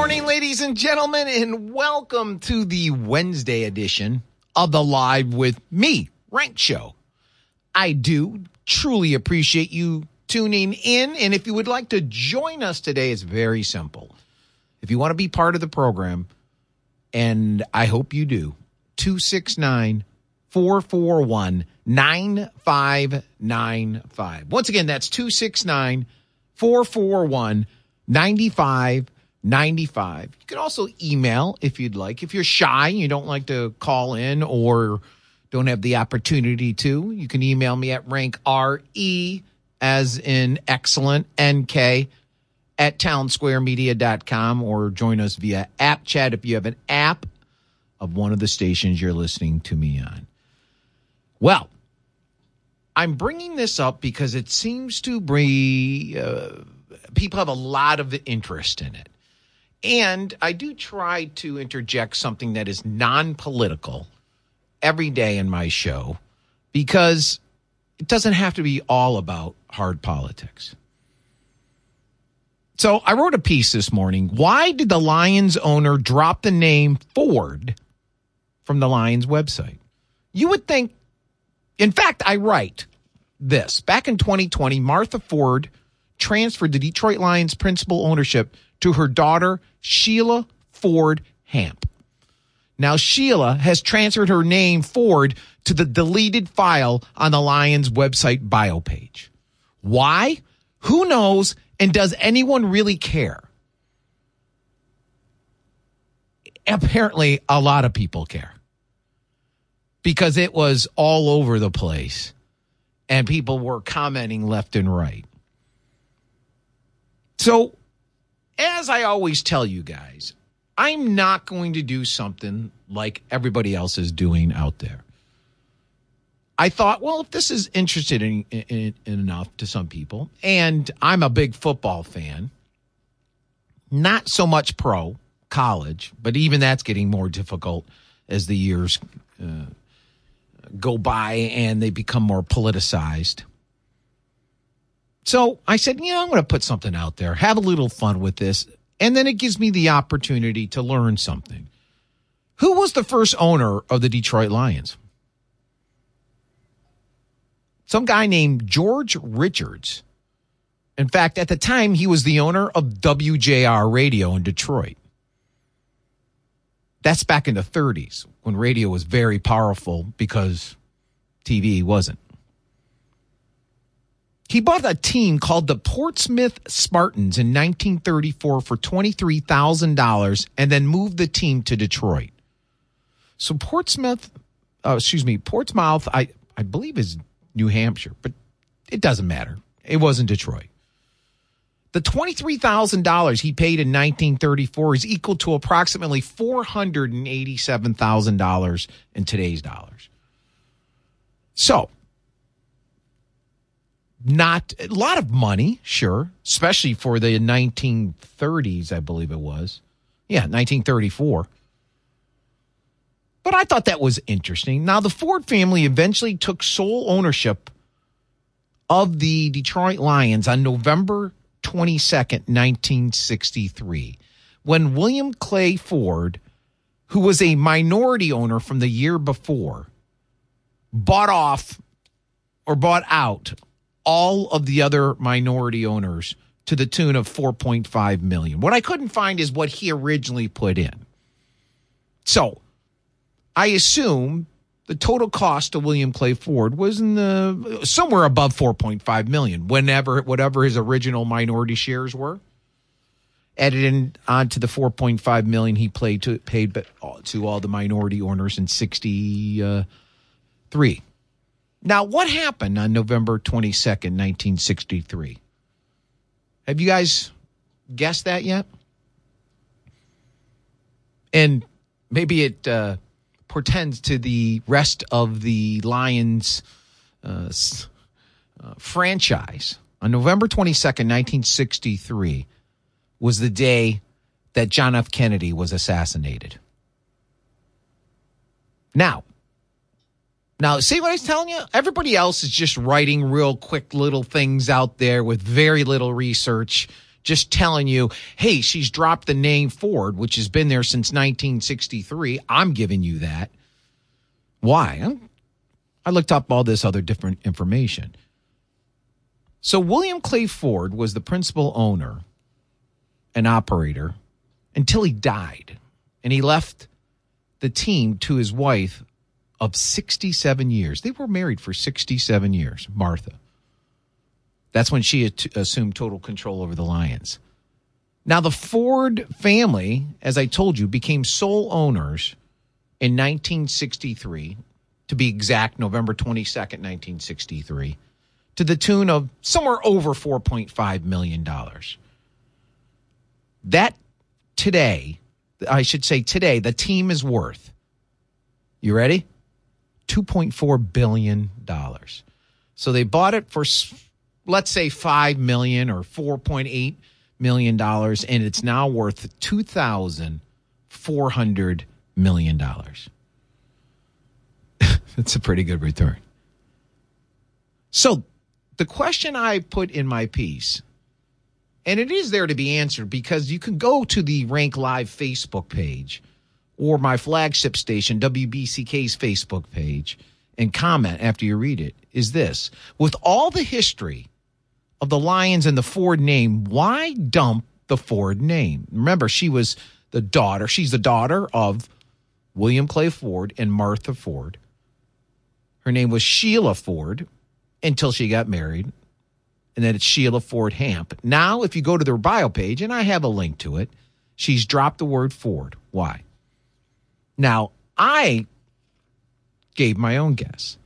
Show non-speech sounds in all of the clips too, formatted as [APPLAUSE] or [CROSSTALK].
morning, ladies and gentlemen, and welcome to the Wednesday edition of the Live with Me Renk Show. I do truly appreciate you tuning in, and if you would like to join us today, it's very simple. If you want to be part of the program, and I hope you do, 269 441 9595. Once again, that's 269 441 9595. You can also email if you'd like. If you're shy, you don't like to call in or don't have the opportunity to, you can email me at rank RE as in excellent NK at townsquaremedia.com or join us via app chat if you have an app of one of the stations you're listening to me on. Well, I'm bringing this up because it seems to bring uh, people have a lot of interest in it. And I do try to interject something that is non political every day in my show because it doesn't have to be all about hard politics. So I wrote a piece this morning. Why did the Lions owner drop the name Ford from the Lions website? You would think, in fact, I write this. Back in 2020, Martha Ford transferred the Detroit Lions principal ownership to her daughter, Sheila Ford Hamp. Now, Sheila has transferred her name Ford to the deleted file on the Lions website bio page. Why? Who knows? And does anyone really care? Apparently, a lot of people care because it was all over the place and people were commenting left and right. So, as I always tell you guys, I'm not going to do something like everybody else is doing out there. I thought, well, if this is interested in, in, in enough to some people, and I'm a big football fan, not so much pro, college, but even that's getting more difficult as the years uh, go by and they become more politicized. So I said, you know, I'm going to put something out there, have a little fun with this, and then it gives me the opportunity to learn something. Who was the first owner of the Detroit Lions? some guy named George Richards. In fact, at the time, he was the owner of WJR Radio in Detroit. That's back in the 30s when radio was very powerful because TV wasn't. He bought a team called the Portsmouth Spartans in 1934 for $23,000 and then moved the team to Detroit. So Portsmouth, uh, excuse me, Portsmouth, I, I believe is New Hampshire, but it doesn't matter. It wasn't Detroit. The $23,000 he paid in 1934 is equal to approximately $487,000 in today's dollars. So, not a lot of money, sure, especially for the 1930s, I believe it was. Yeah, 1934. But I thought that was interesting. Now, the Ford family eventually took sole ownership of the Detroit Lions on November 22nd, 1963, when William Clay Ford, who was a minority owner from the year before, bought off or bought out all of the other minority owners to the tune of 4.5 million. What I couldn't find is what he originally put in. So, I assume the total cost to William Clay Ford was in the somewhere above 4.5 million whenever whatever his original minority shares were added in onto the 4.5 million he played to paid to all the minority owners in 63 now what happened on november 22nd 1963 have you guys guessed that yet and maybe it uh, portends to the rest of the Lions uh, uh, franchise. On November 22nd, 1963, was the day that John F. Kennedy was assassinated. Now, now, see what I was telling you? Everybody else is just writing real quick little things out there with very little research, just telling you, hey, she's dropped the name Ford, which has been there since 1963. I'm giving you that. Why? I looked up all this other different information. So, William Clay Ford was the principal owner and operator until he died. And he left the team to his wife of 67 years. They were married for 67 years, Martha. That's when she assumed total control over the Lions. Now, the Ford family, as I told you, became sole owners in 1963, to be exact, November 22nd, 1963, to the tune of somewhere over $4.5 million. That today, I should say today, the team is worth, you ready? $2.4 billion. So they bought it for let's say 5 million or 4.8 million dollars and it's now worth 2400 million dollars. [LAUGHS] That's a pretty good return. So the question I put in my piece and it is there to be answered because you can go to the Renk Live Facebook page or my flagship station WBCK's Facebook page and comment after you read it is this with all the history of the Lions and the Ford name, why dump the Ford name? Remember, she was the daughter, she's the daughter of William Clay Ford and Martha Ford. Her name was Sheila Ford until she got married. And then it's Sheila Ford Hamp. Now, if you go to their bio page, and I have a link to it, she's dropped the word Ford. Why? Now, I gave my own guess.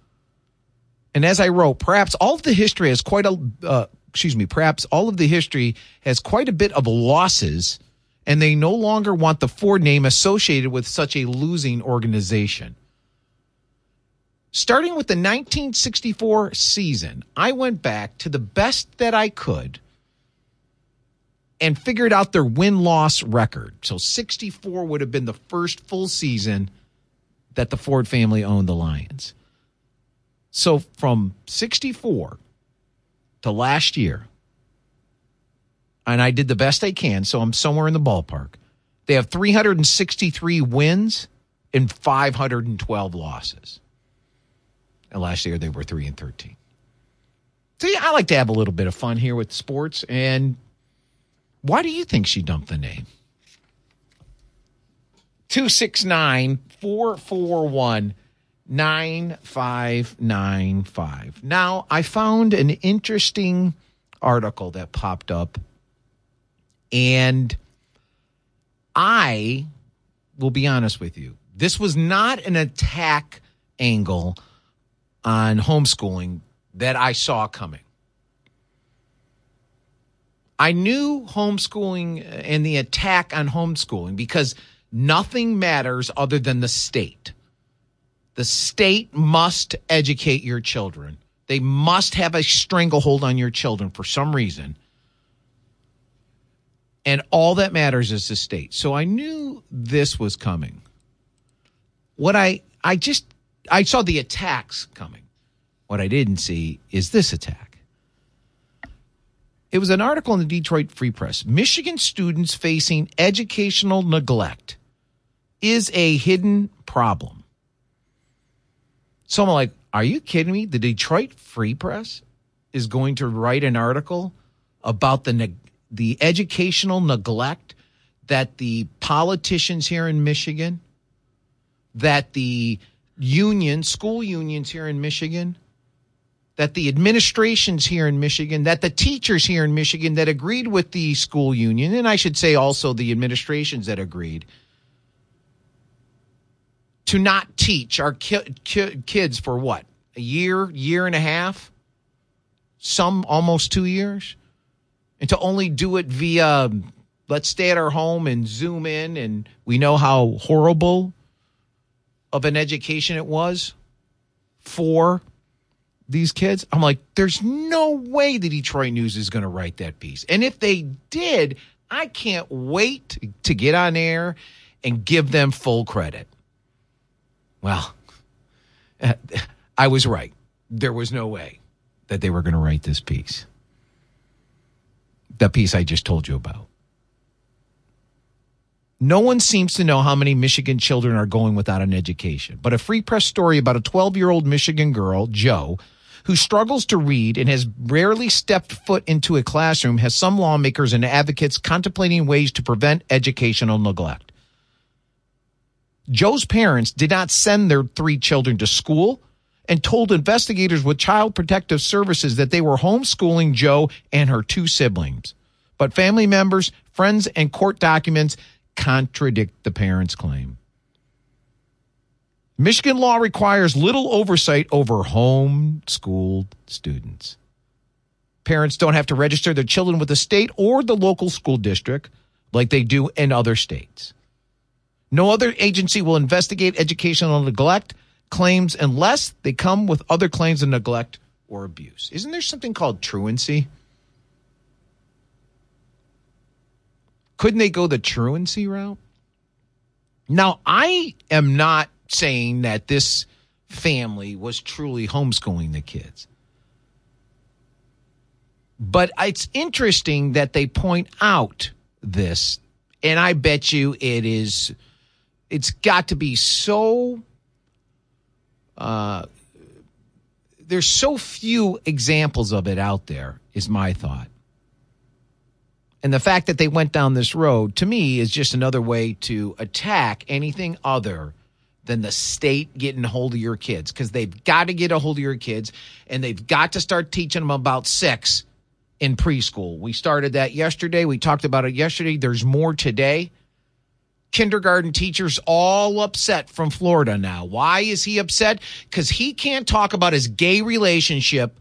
And as I wrote, perhaps all of the history has quite a uh, excuse me, perhaps all of the history has quite a bit of losses, and they no longer want the Ford name associated with such a losing organization. Starting with the 1964 season, I went back to the best that I could and figured out their win loss record. So 64 would have been the first full season that the Ford family owned the Lions. So from 64 to last year, and I did the best I can, so I'm somewhere in the ballpark. They have 363 wins and 512 losses. And last year they were 3 and 13. So yeah, I like to have a little bit of fun here with sports. And why do you think she dumped the name? 269 441 9595. Now, I found an interesting article that popped up, and I will be honest with you. This was not an attack angle on homeschooling that I saw coming. I knew homeschooling and the attack on homeschooling because nothing matters other than the state. The state must educate your children. They must have a stranglehold on your children for some reason. And all that matters is the state. So I knew this was coming. What I I just I saw the attacks coming. What I didn't see is this attack. It was an article in the Detroit Free Press. Michigan students facing educational neglect is a hidden problem. So I'm like, are you kidding me? The Detroit Free Press is going to write an article about the the educational neglect that the politicians here in Michigan, that the union, school unions here in Michigan, that the administrations here in Michigan, that the teachers here in Michigan that agreed with the school union, and I should say also the administrations that agreed to not teach our ki- ki- kids for what? A year, year and a half, some almost two years, and to only do it via let's stay at our home and zoom in, and we know how horrible of an education it was for these kids. I'm like, there's no way the Detroit News is going to write that piece. And if they did, I can't wait to get on air and give them full credit. Well, [LAUGHS] I was right. There was no way that they were going to write this piece. The piece I just told you about. No one seems to know how many Michigan children are going without an education, but a free press story about a 12 year old Michigan girl, Joe, who struggles to read and has rarely stepped foot into a classroom has some lawmakers and advocates contemplating ways to prevent educational neglect. Joe's parents did not send their three children to school and told investigators with Child Protective Services that they were homeschooling Joe and her two siblings. But family members, friends, and court documents contradict the parents' claim. Michigan law requires little oversight over homeschooled students. Parents don't have to register their children with the state or the local school district like they do in other states. No other agency will investigate educational neglect claims unless they come with other claims of neglect or abuse. Isn't there something called truancy? Couldn't they go the truancy route? Now, I am not saying that this family was truly homeschooling the kids. But it's interesting that they point out this, and I bet you it is it's got to be so uh, there's so few examples of it out there is my thought and the fact that they went down this road to me is just another way to attack anything other than the state getting a hold of your kids because they've got to get a hold of your kids and they've got to start teaching them about sex in preschool. We started that yesterday. We talked about it yesterday. There's more today kindergarten teachers all upset from Florida now. Why is he upset? Because he can't talk about his gay relationship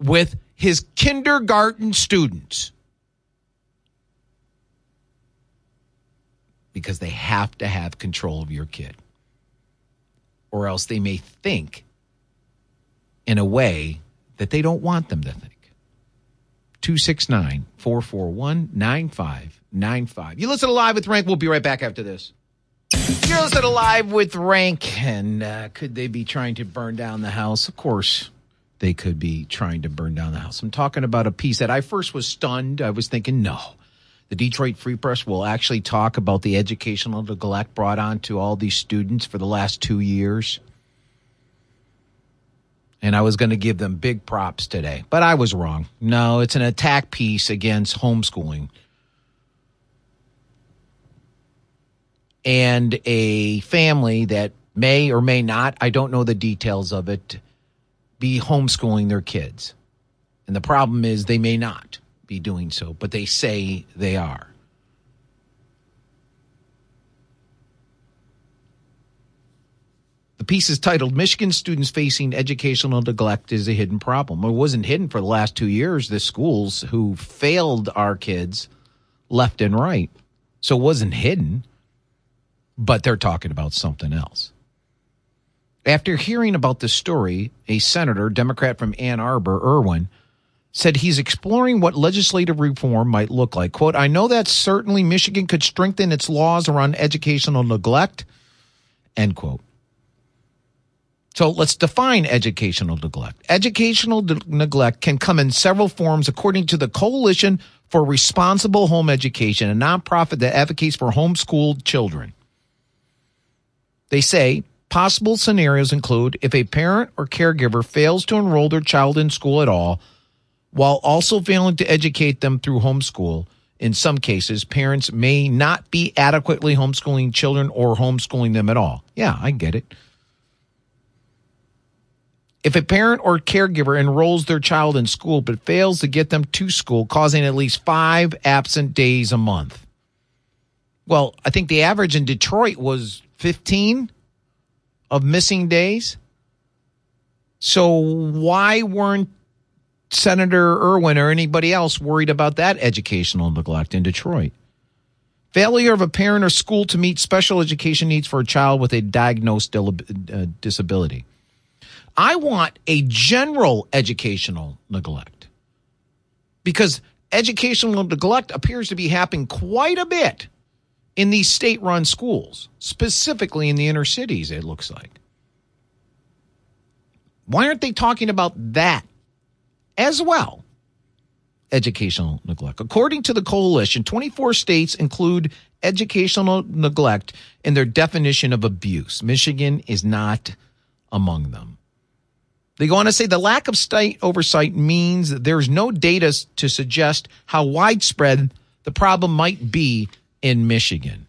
with his kindergarten students. Because they have to have control of your kid. Or else they may think in a way that they don't want them to think. 269 441 9595. You listen to Live with Renk. We'll be right back after this. You're listening to Live with Renk. And uh, could they be trying to burn down the house? Of course, they could be trying to burn down the house. I'm talking about a piece that I first was stunned. I was thinking, no. The Detroit Free Press will actually talk about the educational neglect brought on to all these students for the last two years and I was going to give them big props today, but I was wrong. No, it's an attack piece against homeschooling. And a family that may or may not, I don't know the details of it, be homeschooling their kids. And the problem is they may not be doing so, but they say they are. The piece is titled Michigan Students Facing Educational Neglect is a Hidden Problem. It wasn't hidden for the last two years. The schools who failed our kids left and right. So it wasn't hidden, but they're talking about something else. After hearing about this story, a senator, Democrat from Ann Arbor, Irwin, said he's exploring what legislative reform might look like. Quote, I know that certainly Michigan could strengthen its laws around educational neglect, end quote. So let's define educational neglect. Educational de- neglect can come in several forms according to the Coalition for Responsible Home Education, a nonprofit that advocates for homeschooled children. They say possible scenarios include if a parent or caregiver fails to enroll their child in school at all, while also failing to educate them through homeschool. In some cases, parents may not be adequately homeschooling children or homeschooling them at all. Yeah, I get it. If a parent or caregiver enrolls their child in school but fails to get them to school, causing at least five absent days a month. Well, I think the average in Detroit was 15 of missing days. So why weren't Senator Irwin or anybody else worried about that educational neglect in Detroit? Failure of a parent or school to meet special education needs for a child with a diagnosed uh, disability. I want a general educational neglect because educational neglect appears to be happening quite a bit in these state run schools, specifically in the inner cities, it looks like. Why aren't they talking about that as well? educational neglect. According to the coalition, 24 states include educational neglect in their definition of abuse. Michigan is not among them. They go on to say the lack of state oversight means that there's no data to suggest how widespread the problem might be in Michigan.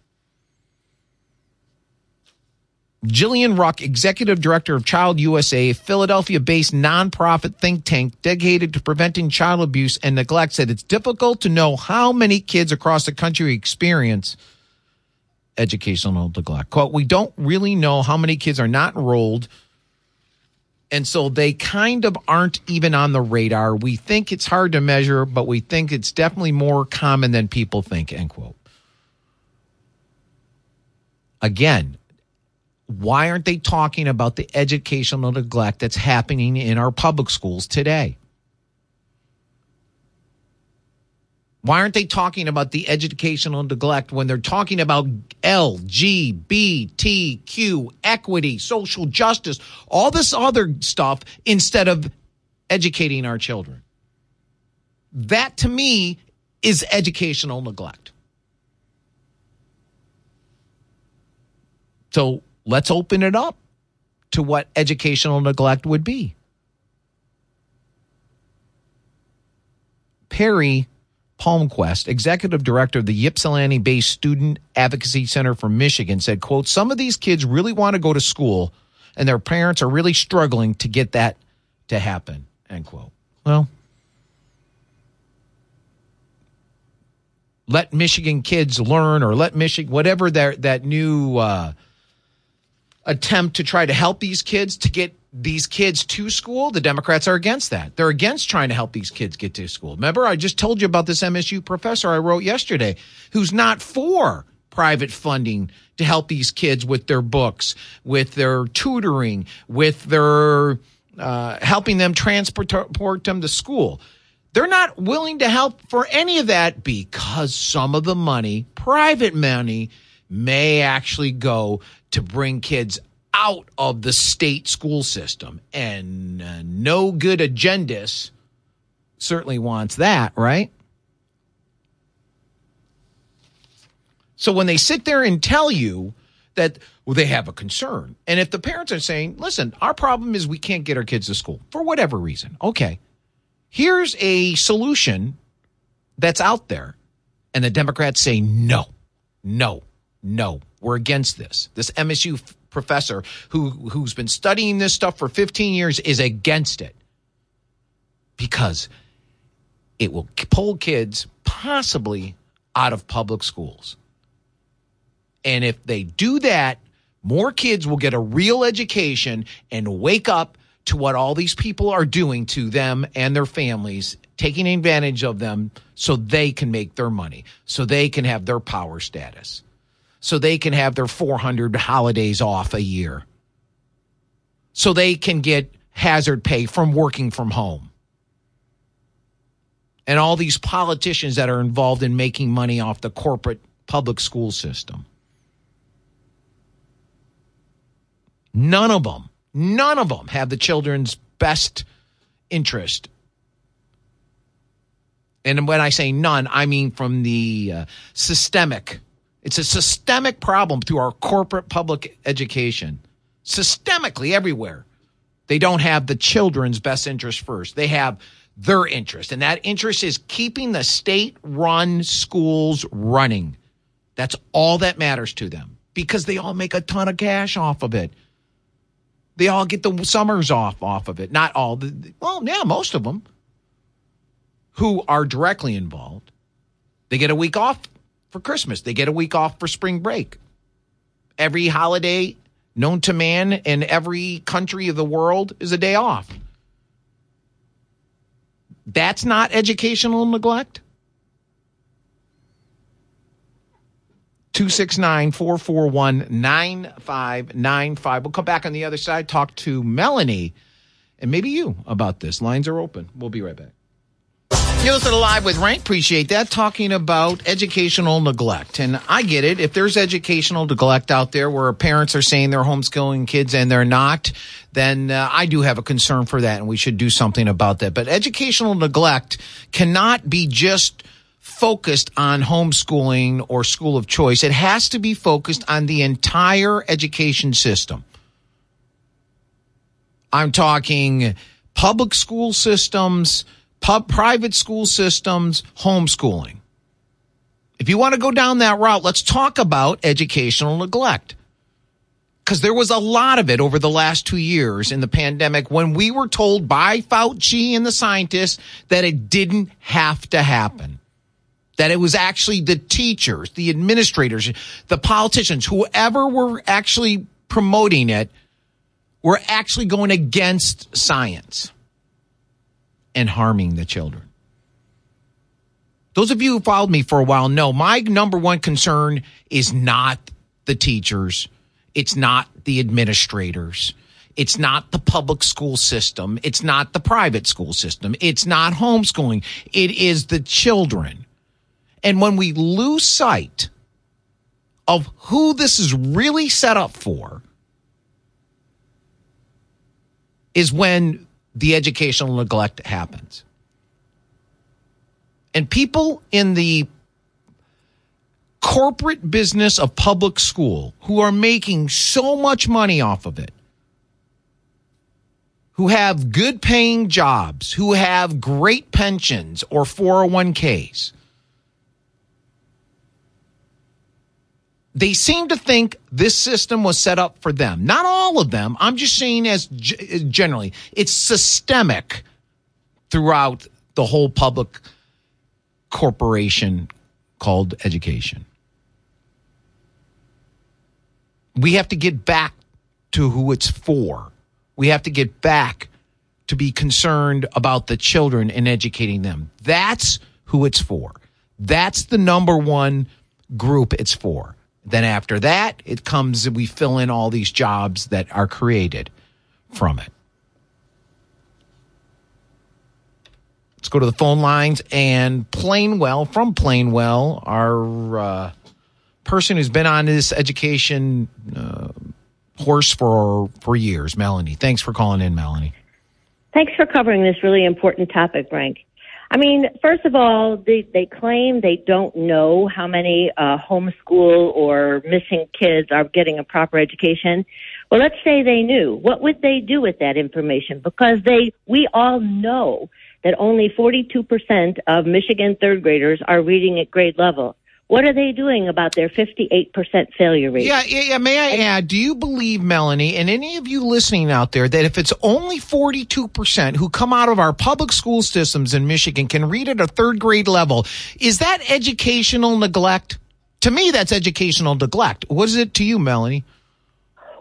Jillian Ruck, executive director of Child USA, a Philadelphia based nonprofit think tank dedicated to preventing child abuse and neglect, said it's difficult to know how many kids across the country experience educational neglect. Quote, we don't really know how many kids are not enrolled. And so they kind of aren't even on the radar. We think it's hard to measure, but we think it's definitely more common than people think, end quote. Again, why aren't they talking about the educational neglect that's happening in our public schools today? Why aren't they talking about the educational neglect when they're talking about LGBTQ, equity, social justice, all this other stuff instead of educating our children? That to me is educational neglect. So let's open it up to what educational neglect would be. Peri Palmquist, executive director of the Ypsilanti based Student Advocacy Center for Michigan, said, quote, some of these kids really want to go to school and their parents are really struggling to get that to happen, end quote. Well, let Michigan kids learn or let Michigan, whatever that, that new, uh, attempt to try to help these kids to get these kids to school. The Democrats are against that. They're against trying to help these kids get to school. Remember, I just told you about this MSU professor I wrote yesterday who's not for private funding to help these kids with their books, with their tutoring, with their uh, helping them transport them to school. They're not willing to help for any of that because some of the money, private money, may actually go to bring kids out of the state school system. And uh, no good agendas certainly wants that, right? So when they sit there and tell you that well, they have a concern, and if the parents are saying, listen, our problem is we can't get our kids to school for whatever reason, okay, here's a solution that's out there. And the Democrats say, no, no, no, we're against this. This MSU f- professor who who's been studying this stuff for 15 years is against it because it will pull kids possibly out of public schools. And if they do that, more kids will get a real education and wake up to what all these people are doing to them and their families, taking advantage of them so they can make their money, so they can have their power status so they can have their 400 holidays off a year. So they can get hazard pay from working from home. And all these politicians that are involved in making money off the corporate public school system. None of them, none of them have the children's best interest and when I say none, I mean from the uh, systemic it's a systemic problem through our corporate public education, systemically everywhere. They don't have the children's best interest first. They have their interest, and that interest is keeping the state run schools running. That's all that matters to them because they all make a ton of cash off of it. They all get the summers off off of it. Not all. The, well, yeah, most of them who are directly involved. They get a week off for Christmas. They get a week off for spring break. Every holiday known to man in every country of the world is a day off. That's not educational neglect. 269 441 9595. We'll come back on the other side, talk to Melanie and maybe you about this. Lines are open. We'll be right back. You're listening live with Renk. Appreciate that. Talking about educational neglect. And I get it. If there's educational neglect out there where parents are saying they're homeschooling kids and they're not, then uh, I do have a concern for that and we should do something about that. But educational neglect cannot be just focused on homeschooling or school of choice. It has to be focused on the entire education system. I'm talking public school systems, pub, private school systems, homeschooling. If you want to go down that route, let's talk about educational neglect. Because there was a lot of it over the last two years in the pandemic when we were told by Fauci and the scientists that it didn't have to happen. That it was actually the teachers, the administrators, the politicians, whoever were actually promoting it, were actually going against science and harming the children. Those of you who followed me for a while know my number one concern is not the teachers. It's not the administrators. It's not the public school system. It's not the private school system. It's not homeschooling. It is the children. And when we lose sight of who this is really set up for, is when the educational neglect happens. And people in the corporate business of public school who are making so much money off of it, who have good paying jobs, who have great pensions or 401ks, they seem to think this system was set up for them. Not all of them. I'm just saying as g- generally, it's systemic throughout the whole public corporation called education. We have to get back to who it's for. We have to get back to be concerned about the children and educating them. That's who it's for. That's the number one group it's for. Then after that, it comes we fill in all these jobs that are created from it. Let's go to the phone lines and Plainwell from Plainwell, our uh, person who's been on this education uh, horse for for years, Melanie. Thanks for calling in, Melanie. Thanks for covering this really important topic, Frank. I mean, first of all, they, they claim they don't know how many uh, homeschool or missing kids are getting a proper education. Well, let's say they knew. What would they do with that information? Because they, we all know that only 42% of Michigan third graders are reading at grade level. What are they doing about their 58% failure rate? Yeah, yeah, yeah. May I add, do you believe, Melanie, and any of you listening out there, that if it's only 42% who come out of our public school systems in Michigan can read at a third grade level, is that educational neglect? To me, that's educational neglect. What is it to you, Melanie?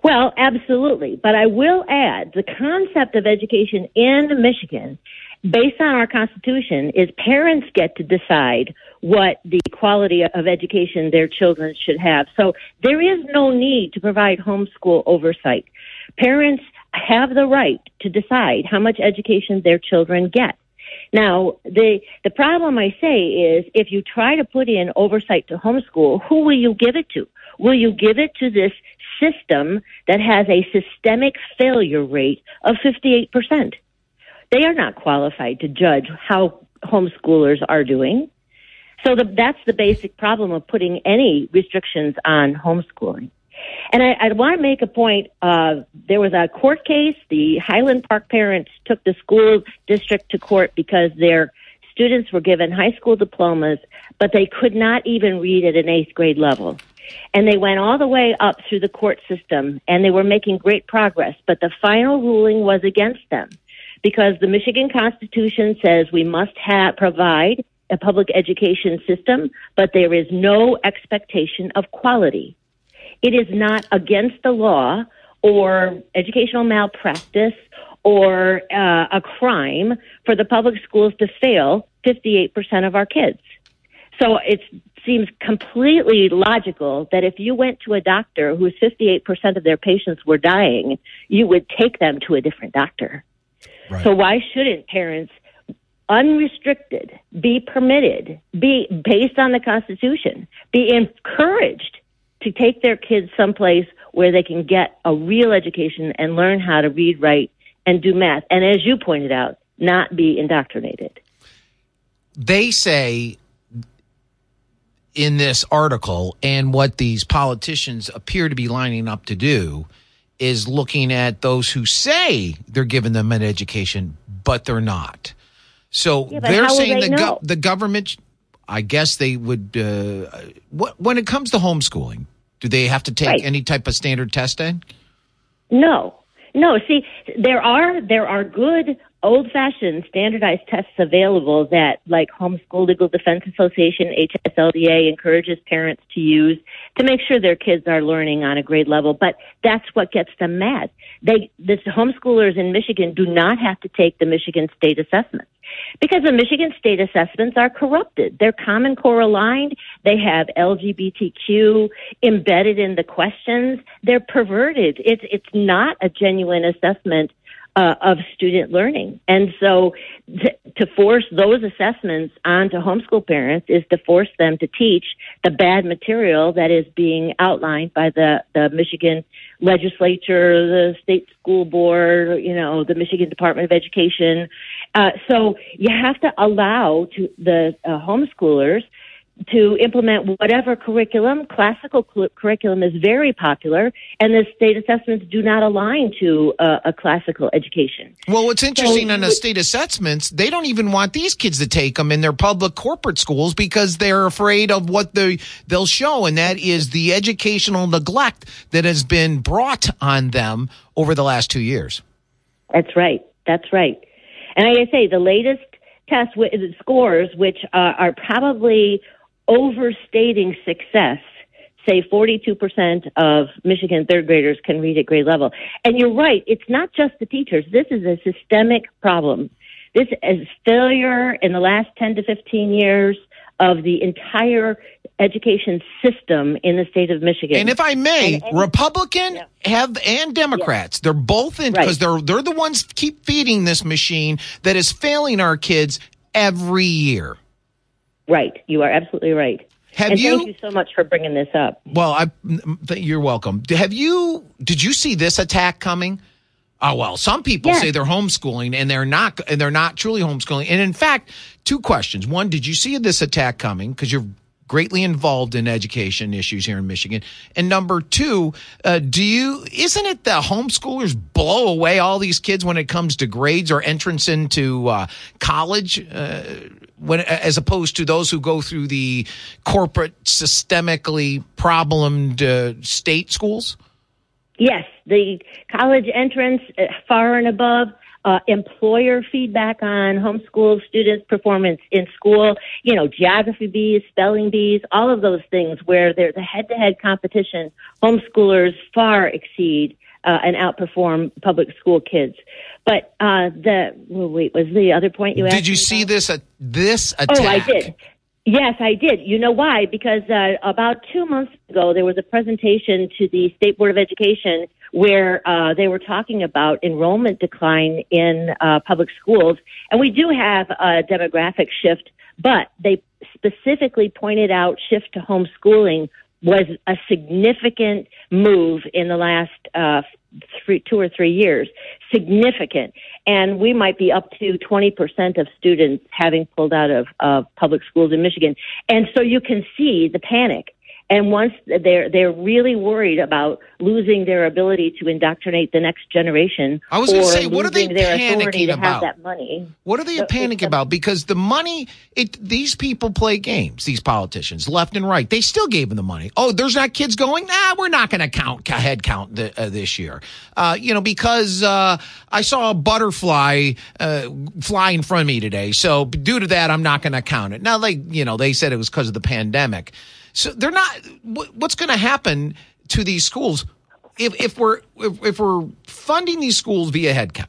Well, absolutely. But I will add the concept of education in Michigan, based on our Constitution, is parents get to decide what the quality of education their children should have. So there is no need to provide homeschool oversight. Parents have the right to decide how much education their children get. Now, the the problem I say is if you try to put in oversight to homeschool, who will you give it to? Will you give it to this system that has a systemic failure rate of 58%? They are not qualified to judge how homeschoolers are doing. So the, that's the basic problem of putting any restrictions on homeschooling. And I, I want to make a point. Uh, there was a court case. The Highland Park parents took the school district to court because their students were given high school diplomas, but they could not even read at an eighth grade level. And they went all the way up through the court system, and they were making great progress. But the final ruling was against them because the Michigan Constitution says we must have, provide a public education system, but there is no expectation of quality. It is not against the law or educational malpractice or uh, a crime for the public schools to fail 58% of our kids. So it seems completely logical that if you went to a doctor whose 58% of their patients were dying, you would take them to a different doctor. Right. So why shouldn't parents unrestricted, be permitted, be based on the Constitution, be encouraged to take their kids someplace where they can get a real education and learn how to read, write, and do math. And as you pointed out, not be indoctrinated. They say in this article, and what these politicians appear to be lining up to do is looking at those who say they're giving them an education, but they're not. So Yeah, they're saying they the know? the government. I guess they would. Uh, what, when it comes to homeschooling, do they have to take Right. any type of standard testing? No, no. See, there are there are good old-fashioned standardized tests available that, like Homeschool Legal Defense Association (HSLDA) encourages parents to use to make sure their kids are learning on a grade level. But that's what gets them mad. They, the homeschoolers in Michigan, do not have to take the Michigan State assessments because the Michigan State assessments are corrupted. They're Common Core aligned. They have LGBTQ embedded in the questions. They're perverted. It's it's not a genuine assessment uh, of student learning, and so th- to force those assessments onto homeschool parents is to force them to teach the bad material that is being outlined by the the Michigan legislature, the state school board, you know, the Michigan Department of Education. Uh, so you have to allow to the uh, homeschoolers to implement whatever curriculum. Classical cu- curriculum is very popular, and the state assessments do not align to uh, a classical education. Well, what's interesting you on the state assessments, they don't even want these kids to take them in their public corporate schools because they're afraid of what they they'll show, and that is the educational neglect that has been brought on them over the last two years. That's right. That's right. And like I say, the latest test scores, which uh, are probably overstating success, say 42% of Michigan third graders can read at grade level. And you're right, it's not just the teachers. This is a systemic problem. This is failure in the last 10 to 15 years of the entire education system in the state of Michigan. And if I may, And- and- Republican Yeah. have and Democrats, they're both in because Right. they're they're the ones keep feeding this machine that is failing our kids every year. Right, you are absolutely right. Have and you? thank you so much for bringing this up. Well, I you're welcome. Have you? Did you see this attack coming? Oh well, some people Yes. say they're homeschooling and they're not, and they're not truly homeschooling. And in fact, two questions: one, did you see this attack coming? Because you're greatly involved in education issues here in Michigan. And number two, uh, do you? Isn't it the homeschoolers blow away all these kids when it comes to grades or entrance into uh, college? Uh, when, as opposed to those who go through the corporate, systemically problemed uh, state schools? Yes, the college entrance uh, far and above. Uh, employer feedback on homeschool students' performance in school, you know, geography bees, spelling bees, all of those things where there's a head to head competition, homeschoolers far exceed uh, and outperform public school kids. But uh, the, well, wait, was the other point you asked? Did you see about? this? Uh, this attack? Oh, I did. Yes, I did. You know why? Because uh, about two months ago, there was a presentation to the State Board of Education where uh, they were talking about enrollment decline in uh, public schools. And we do have a demographic shift, but they specifically pointed out shift to homeschooling was a significant move in the last uh, three, two or three years. Significant. And we might be up to 20% of students having pulled out of, of public schools in Michigan. And so you can see the panic. And once they're they're really worried about losing their ability to indoctrinate the next generation, I was gonna or say, what are they losing their authority panicking to about? have that money. What are they So panicking about? Because the money, it these people play games. These politicians, left and right, they still gave them the money. Oh, there's not kids going. Nah, we're not going to count head count th- uh, this year. Uh, you know, because uh, I saw a butterfly uh, fly in front of me today. So due to that, I'm not going to count it. Now, they, you know, they said it was because of the pandemic. So they're not. What's going to happen to these schools if if we're if, if we're funding these schools via headcount.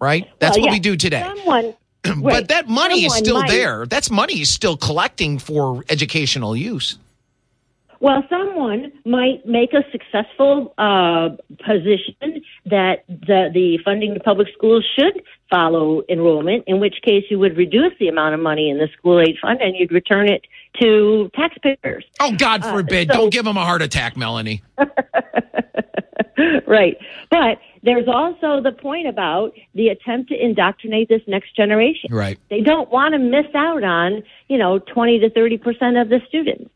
Right. That's Well, what yeah, we do today. Someone, But right, that money is still might- there. That's money is still collecting for educational use. Well, someone might make a successful uh, position that the, the funding to public schools should follow enrollment, in which case you would reduce the amount of money in the school aid fund and you'd return it to taxpayers. Oh, God forbid. Uh, so, Don't give them a heart attack, Melanie. [LAUGHS] right. But there's also the point about the attempt to indoctrinate this next generation. Right. They don't want to miss out on, you know, 20 to 30% of the students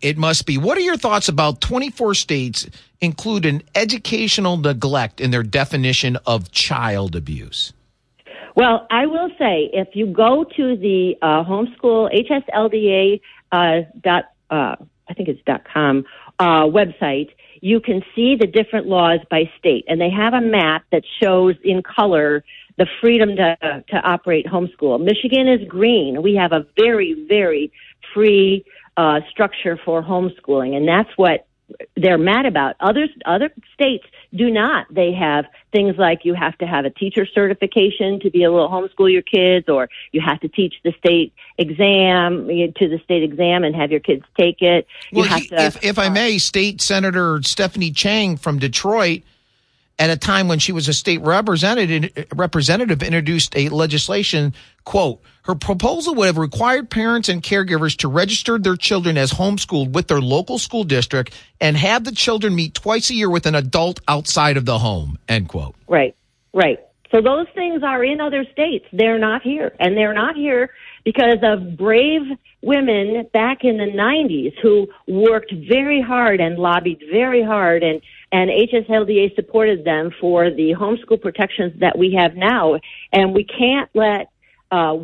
it must be. What are your thoughts about 24 states include an educational neglect in their definition of child abuse? Well, I will say if you go to the uh, homeschool HSLDA uh, dot uh, I think it's dot com uh, website, you can see the different laws by state, and they have a map that shows in color the freedom to to operate homeschool. Michigan is green. We have a very very free uh, structure for homeschooling, and that's what they're mad about. Others, other states do not. They have things like you have to have a teacher certification to be able to homeschool your kids, or you have to teach the state exam to the state exam and have your kids take it. Well, he, to, if, if I uh, may, State Senator Stephanie Chang from Detroit at a time when she was a state representative, representative introduced a legislation quote her proposal would have required parents and caregivers to register their children as homeschooled with their local school district and have the children meet twice a year with an adult outside of the home end quote. Right right. So those things are in other states. They're not here. And they're not here because of brave women back in the 90s who worked very hard and lobbied very hard and and HSLDA supported them for the homeschool protections that we have now. And we can't let uh,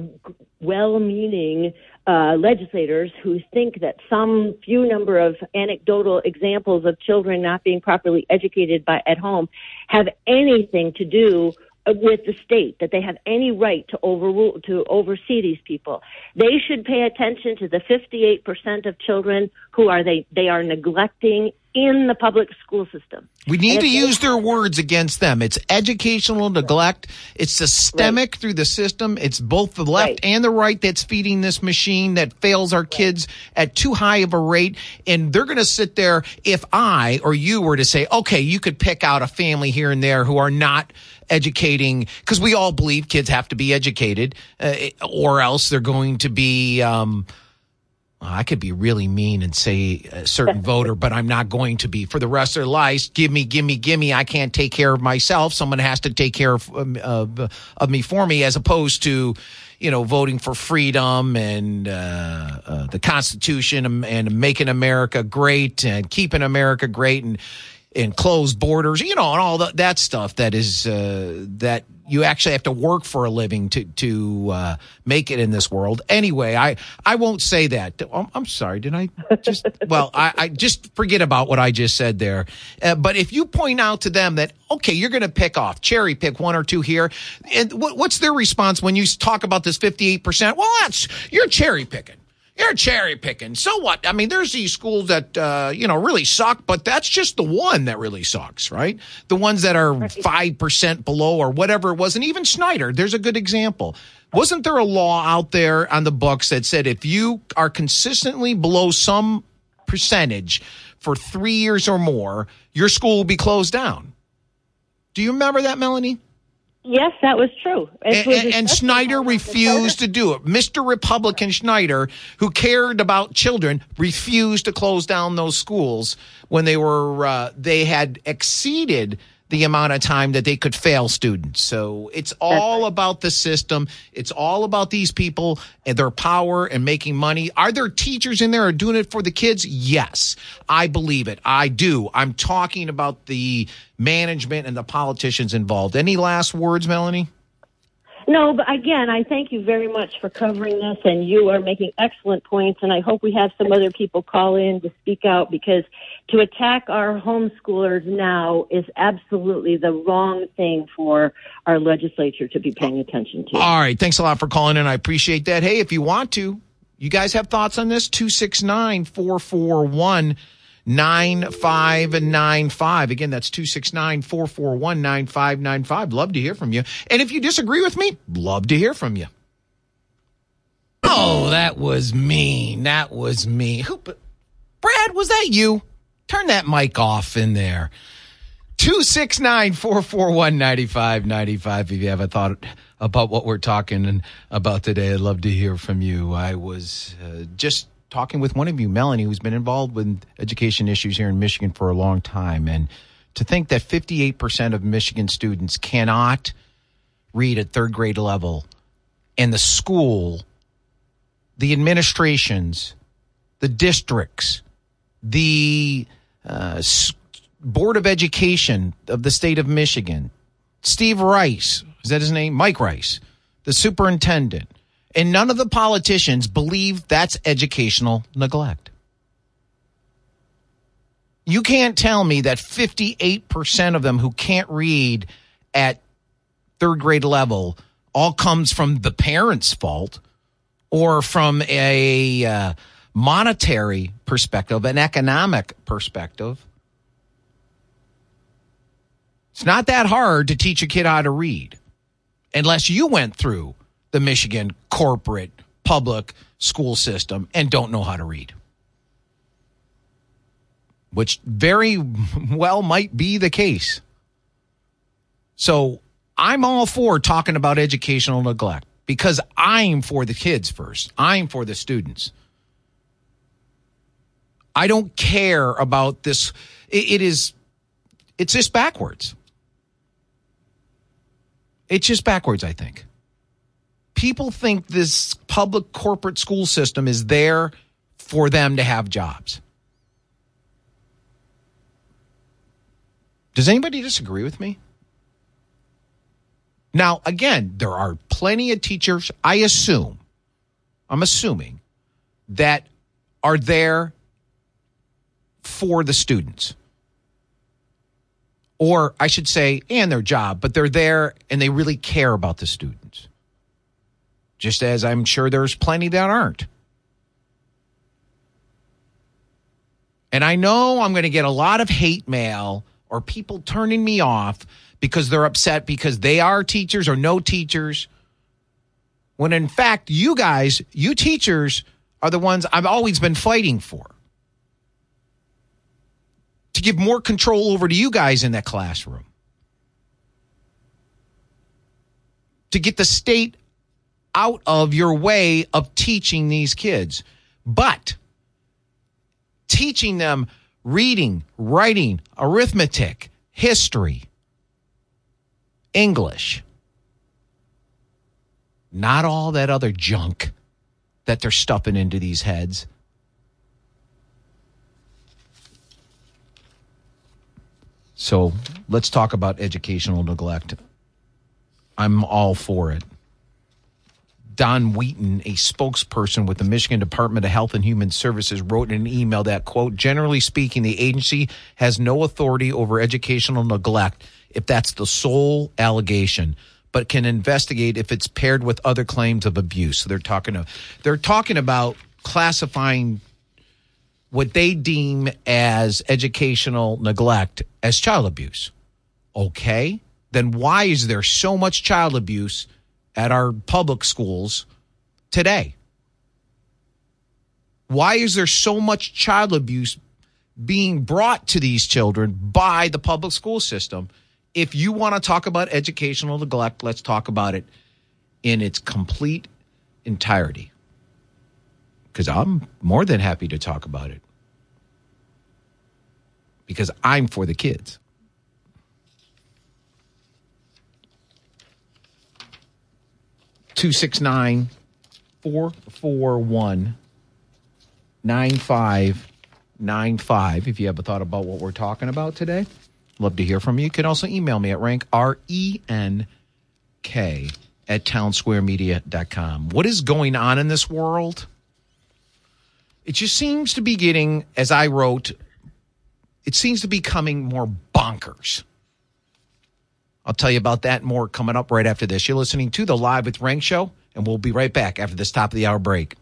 well-meaning uh, legislators who think that some few number of anecdotal examples of children not being properly educated by at home have anything to do with the state that they have any right to overrule to oversee these people. They should pay attention to the 58% of children who are they they are neglecting in the public school system. We need to use their words against them. It's educational neglect. It's systemic right. through the system. It's both the left right. and the right that's feeding this machine that fails our right. kids at too high of a rate. And they're going to sit there. If I or you were to say, okay, you could pick out a family here and there who are not educating because we all believe kids have to be educated uh, or else they're going to be um, I could be really mean and say a certain [LAUGHS] voter, but I'm not going to be for the rest of their lives. Give me, give me, give me. I can't take care of myself. Someone has to take care of, um, of, me for me, as opposed to, you know, voting for freedom and uh, uh, the Constitution and making America great and keeping America great and and closed borders, you know, and all the, that stuff that is uh, that you actually have to work for a living to to uh, make it in this world. Anyway, I I won't say that. I'm, I'm sorry. Did I just? [LAUGHS] well, I, I, just forget about what I just said there. Uh, but if you point out to them that okay, you're going to pick off cherry pick one or two here, and what, what's their response when you talk about this 58 percent? Well, that's you're cherry picking. You're cherry picking. So what? I mean, there's these schools that, uh, you know, really suck, but that's just the one that really sucks, right? The ones that are 5% below or whatever it was. And even Snyder, there's a good example. Wasn't there a law out there on the books that said if you are consistently below some percentage for three years or more, your school will be closed down? Do you remember that, Melanie? Yes, that was true. And, and, and Snyder refused to do it. Mr. Republican Schneider, who cared about children, refused to close down those schools when they were uh, they had exceeded the amount of time that they could fail students. So it's all about the system. It's all about these people and their power and making money. Are there teachers in there are doing it for the kids? Yes, I believe it. I do. I'm talking about the management and the politicians involved. Any last words, Melanie? No, but again, I thank you very much for covering this, and you are making excellent points. And I hope we have some other people call in to speak out because to attack our homeschoolers now is absolutely the wrong thing for our legislature to be paying attention to. All right. Thanks a lot for calling in. I appreciate that. Hey, if you want to, you guys have thoughts on this? 269 441 9595. Again, that's 269 441 9595. Love to hear from you. And if you disagree with me, love to hear from you. Oh, that was mean. That was me. Who, Brad, was that you? Turn that mic off in there. 269 441 9595. If you have a thought about what we're talking about today, I'd love to hear from you. I was uh, just talking with one of you, Melanie, who's been involved with education issues here in Michigan for a long time. And to think that 58% of Michigan students cannot read at third grade level, and the school, the administrations, the districts, the uh, Board of Education of the state of Michigan, Steve Rice, is that his name? Mike Rice, the superintendent, and none of the politicians believe that's educational neglect. You can't tell me that 58% of them who can't read at third grade level all comes from the parents' fault or from a uh, monetary perspective, an economic perspective. It's not that hard to teach a kid how to read unless you went through the Michigan corporate public school system and don't know how to read. Which very well might be the case. So I'm all for talking about educational neglect because I'm for the kids first. I'm for the students. I don't care about this. it, is, it's just backwards. It's just backwards, I think. People think this public corporate school system is there for them to have jobs. Does anybody disagree with me? Now, again, there are plenty of teachers, I assume, I'm assuming, that are there for the students. Or I should say, and their job, but they're there and they really care about the students. Just as I'm sure there's plenty that aren't. And I know I'm going to get a lot of hate mail or people turning me off because they're upset because they are teachers or no teachers. When in fact, you guys, you teachers, are the ones I've always been fighting for. To give more control over to you guys in that classroom. To get the state out of your way of teaching these kids. But teaching them reading, writing, arithmetic, history, English. Not all that other junk that they're stuffing into these heads. So let's talk about educational neglect. I'm all for it. Don Wheaton, a spokesperson with the Michigan Department of Health and Human Services, wrote in an email that, quote, generally speaking, the agency has no authority over educational neglect if that's the sole allegation, but can investigate if it's paired with other claims of abuse. So they're talking to, they're talking about classifying what they deem as educational neglect as child abuse. Okay, then why is there so much child abuse at our public schools today? Why is there so much child abuse being brought to these children by the public school system? if you want to talk about educational neglect, let's talk about it in its complete entirety. Because I'm more than happy to talk about it. Because I'm for the kids. Two six nine four four one nine five nine five. If you have a thought about what we're talking about today. Love to hear from you. You can also email me at Renk, R E N K, at townsquaremedia.com. What is going on in this world? It just seems to be getting, as I wrote, it seems to be coming more bonkers. I'll tell you about that more coming up right after this. You're listening to the Live with Renk show, and we'll be right back after this top of the hour break.